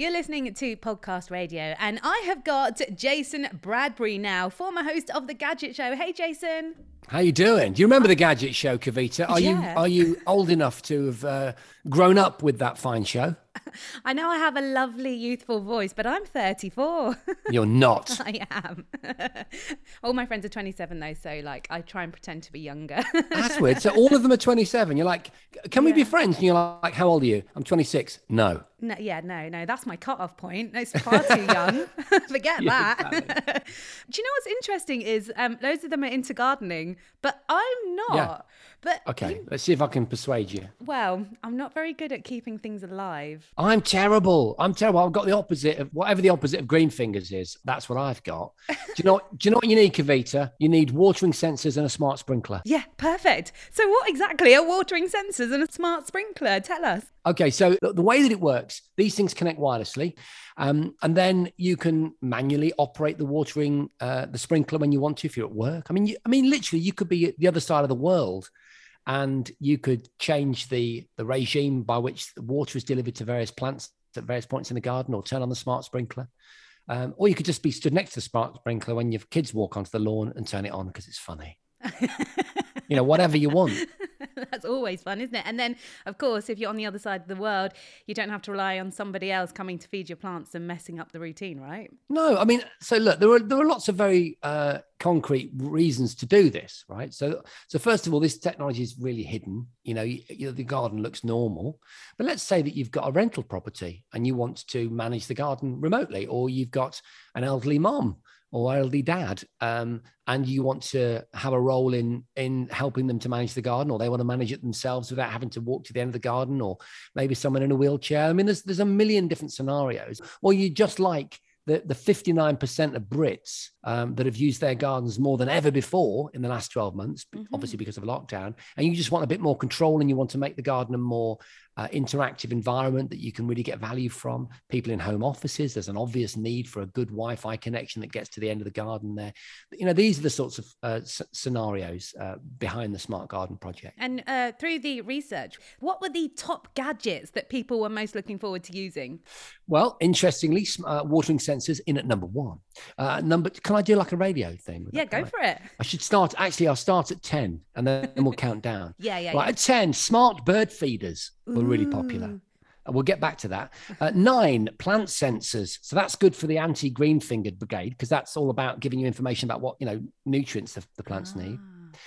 You're listening to Podcast Radio, and I have got Jason Bradbury now, former host of The Gadget Show. Hey, Jason. How you doing? Do you remember the Gadget Show, Kavita? Are Yeah. you are you old enough to have uh, grown up with that fine show? I know I have a lovely, youthful voice, but I'm 34. You're not. I am. All my friends are 27, though, so like I try and pretend to be younger. That's weird. So all of them are 27. You're like, can we be friends? And you're like, how old are you? I'm 26. No. No, yeah, no, no, that's my cut-off point. It's far too young. Forget Yeah, that. Do you know what's interesting is um, loads of them are into gardening, but I'm not. Yeah. But Okay, let's see if I can persuade you. well, I'm not very good at keeping things alive. I'm terrible. I'm terrible. I've got the opposite of whatever the opposite of green fingers is. That's what I've got. Do you know? do you know what you need, Kavita? You need watering sensors and a smart sprinkler. Yeah, perfect. So, what exactly are watering sensors and a smart sprinkler? Tell us. Okay, so the, way that it works, these things connect wirelessly, um, and then you can manually operate the watering, uh, the sprinkler when you want to if you're at work. I mean, you, I mean, literally, you could be at the other side of the world, and you could change the the regime by which the water is delivered to various plants at various points in the garden, or turn on the smart sprinkler. Um, or you could just be stood next to the smart sprinkler when your kids walk onto the lawn and turn it on because it's funny. you know, whatever you want. That's always fun, isn't it? And then, of course, if you're on the other side of the world, you don't have to rely on somebody else coming to feed your plants and messing up the routine, right? No, I mean, so look, there are there are lots of very uh, concrete reasons to do this, right? So, so first of all, this technology is really hidden. You know, you, you know, the garden looks normal, but let's say that you've got a rental property and you want to manage the garden remotely, or you've got an elderly mom or elderly dad, um, and you want to have a role in in helping them to manage the garden, or they want to manage it themselves without having to walk to the end of the garden, or maybe someone in a wheelchair. I mean, there's there's a million different scenarios. Or you just like the, the 59% of Brits um, that have used their gardens more than ever before in the last 12 months, b- obviously because of lockdown, and you just want a bit more control and you want to make the garden a more uh, interactive environment that you can really get value from. People in home offices, there's an obvious need for a good Wi Fi connection that gets to the end of the garden there. You know, these are the sorts of uh, s- scenarios uh, behind the Smart Garden project. And uh, through the research, what were the top gadgets that people were most looking forward to using? Well, interestingly, uh, watering sensors in at number one. Uh, number, can I do like a radio thing? Yeah, go for it. I should start. Actually, I'll start at 10 and then we'll count down. Yeah, yeah, Right, yeah. at 10, smart bird feeders were really popular. And We'll get back to that. Uh, nine, plant sensors. So that's good for the anti green fingered brigade because that's all about giving you information about what, you know, nutrients the, the plants need. Ah.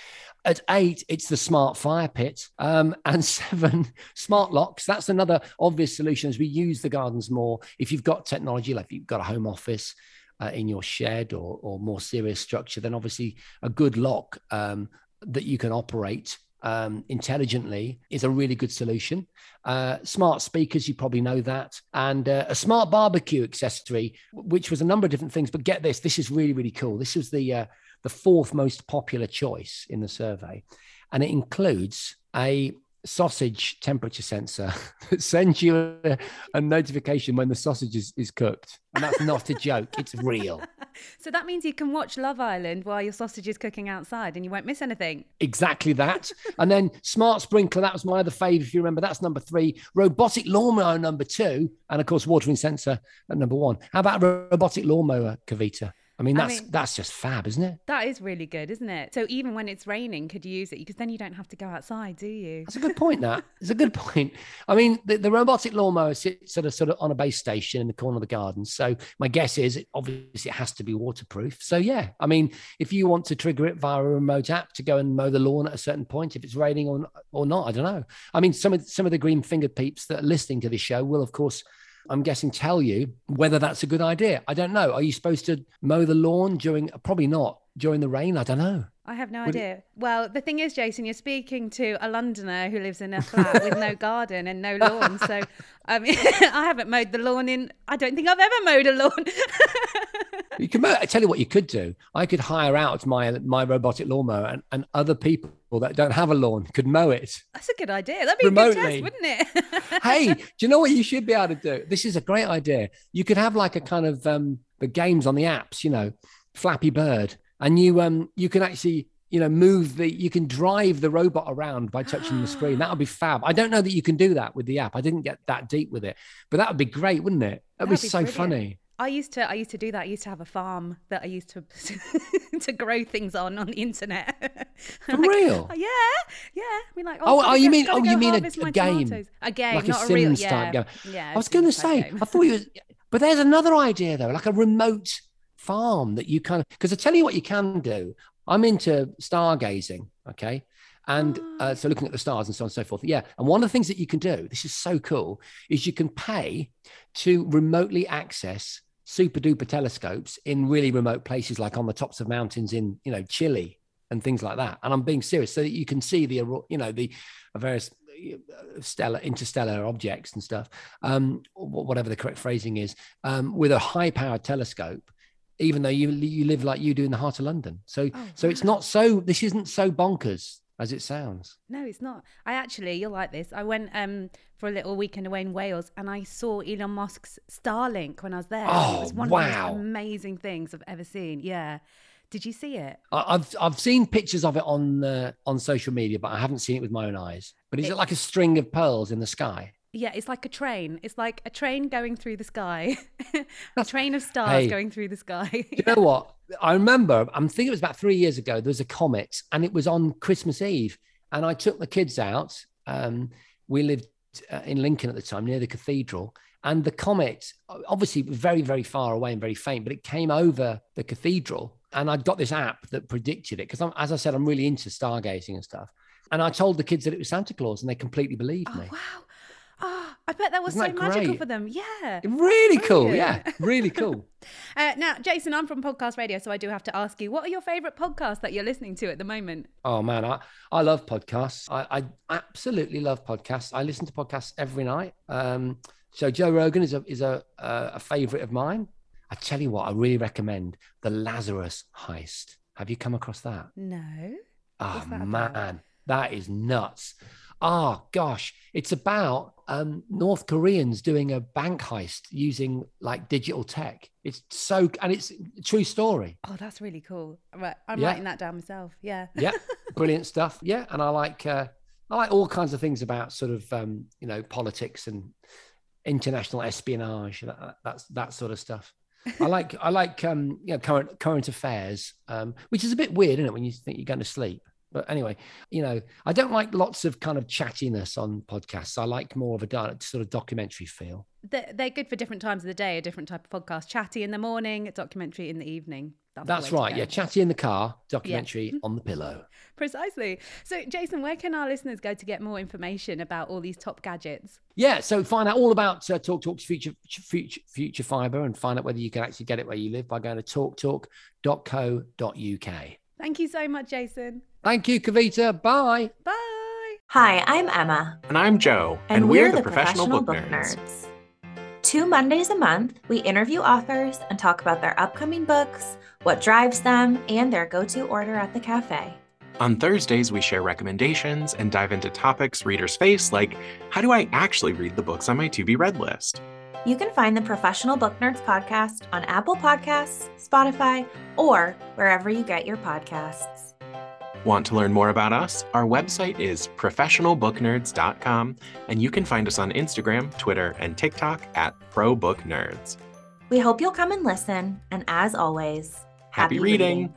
At eight, it's the smart fire pit. Um, and seven, smart locks. That's another obvious solution as we use the gardens more. If you've got technology, like if you've got a home office uh, in your shed or, or more serious structure, then obviously a good lock um, that you can operate um, intelligently is a really good solution. Uh, smart speakers, you probably know that, and uh, a smart barbecue accessory, which was a number of different things. But get this, this is really really cool. This was the uh, the fourth most popular choice in the survey, and it includes a sausage temperature sensor that sends you a, a notification when the sausage is, is cooked. And that's not a joke, it's real. So that means you can watch Love Island while your sausage is cooking outside and you won't miss anything. Exactly that. and then smart sprinkler, that was my other fave, if you remember. That's number three. Robotic lawnmower, number two. And of course, watering sensor at number one. How about robotic lawnmower, Kavita? I mean, I that's mean- that's just fab, isn't it? That is really good, isn't it? So even when it's raining, could you use it? Because then you don't have to go outside, do you? That's a good point. That it's a good point. I mean, the, the robotic lawnmower sits sort of sort of on a base station in the corner of the garden. So my guess is, it, obviously, it has to be waterproof. So yeah, I mean, if you want to trigger it via a remote app to go and mow the lawn at a certain point, if it's raining or or not, I don't know. I mean, some of some of the green fingered peeps that are listening to this show will, of course. I'm guessing tell you whether that's a good idea. I don't know. Are you supposed to mow the lawn during? Probably not during the rain. I don't know. I have no Would it- idea. Well, the thing is, Jason, you're speaking to a Londoner who lives in a flat with no garden and no lawn. So, I mean, I haven't mowed the lawn in, I don't think I've ever mowed a lawn. You can. mow- I tell you what you could do. I could hire out my my robotic lawnmower, and, and other people that don't have a lawn could mow it. That's a good idea. That'd be a good test, wouldn't it? hey, do you know what you should be able to do? This is a great idea. You could have like a kind of um the games on the apps, you know, Flappy Bird, and you um you can actually you know, move the, you can drive the robot around by touching the screen. That would be fab. I don't know that you can do that with the app. I didn't get that deep with it, but that would be great, wouldn't it? That'd, That'd be, be so brilliant. funny. I used to I used to do that. I used to have a farm that I used to to grow things on on the internet. For Like, real? oh, yeah, yeah. I mean, like, Oh, gotta oh, you go- mean- oh, you mean a- a game. tomatoes. A game, Like a not a real. Sims Yeah, game. yeah. I was going to say, game. I thought you was, but there's another idea though, like a remote farm that you kind of, because I tell you what you can do. I'm into stargazing, okay? And Ah. uh, so looking at the stars and so on and so forth. Yeah. And one of the things that you can do, this is so cool, is you can pay to remotely access super duper telescopes in really remote places, like on the tops of mountains in, you know, Chile and things like that. And I'm being serious, so that you can see the, you know, the various uh, stellar, interstellar objects and stuff, um, whatever the correct phrasing is, um, with a high powered telescope. Even though you you live like you do in the heart of London, so Oh, so it's not so. This isn't so bonkers as it sounds. No, it's not. I actually, you'll like this. I went um for a little weekend away in Wales, and I saw Elon Musk's Starlink when I was there. and it Oh, was one wow. of the most amazing things I've ever seen. Yeah. Did you see it? I- I've I've seen pictures of it on uh, on social media, but I haven't seen it with my own eyes. But is it, It- like a string of pearls in the sky? Yeah, it's like a train. It's like a train going through the sky. a train of stars Hey. going through the sky. You know what? I remember. I'm thinking it was about three years ago. There was a comet, and it was on Christmas Eve, and I took the kids out. Um, we lived uh, in Lincoln at the time, near the cathedral, and the comet obviously very, very far away and very faint, but it came over the cathedral, and I'd got this app that predicted it because, as I said, I'm really into stargazing and stuff. And I told the kids that it was Santa Claus, and they completely believed Oh me. wow! I bet that was Isn't so that magical great? for them. Yeah. Really cool, yeah, really cool. Uh, now, Jason, I'm from Podcast Radio, so I do have to ask you: what are your favourite podcasts that you're listening to at the moment? Oh man, I, I love podcasts. I, I absolutely love podcasts. I listen to podcasts every night. Um, so Joe Rogan is a is a a, a favorite of mine. I tell you what, I really recommend the Lazarus Heist. Have you come across that? No. Oh that man, about? that is nuts. Oh gosh, it's about um, North Koreans doing a bank heist using like digital tech. It's so and it's a true story. Oh, that's really cool. Right, I'm Yeah. writing that down myself. Yeah. yeah brilliant stuff yeah and i like uh i like all kinds of things about sort of um you know politics and international espionage that- that's that sort of stuff i like i like um you know current current affairs um which is a bit weird isn't it when you think you're going to sleep but anyway you know i don't like lots of kind of chattiness on podcasts i like more of a sort of documentary feel They're, they're good for different times of the day, a different type of podcast. Chatty in the morning, documentary in the evening. That's, that's right yeah chatty in the car documentary on the pillow Precisely. So, Jason, where can our listeners go to get more information about all these top gadgets? Yeah, so find out all about uh, TalkTalk's future, future future fiber and find out whether you can actually get it where you live by going to talktalk.co.uk. Thank you so much, Jason. Thank you, Kavita. Bye. Bye. Hi, I'm Emma, And I'm Joe, and, we're, the, professional, book, nerds. Two Mondays a month, we interview authors and talk about their upcoming books, what drives them, and their go to order at the cafe. On Thursdays, we share recommendations and dive into topics readers face, like how do I actually read the books on my to be read list? You can find the Professional Book Nerds podcast on Apple Podcasts, Spotify, or wherever you get your podcasts. Want to learn more about us? Our website is professionalbooknerds.com, and you can find us on Instagram, Twitter, and TikTok at ProBookNerds. We hope you'll come and listen, and as always, Happy reading.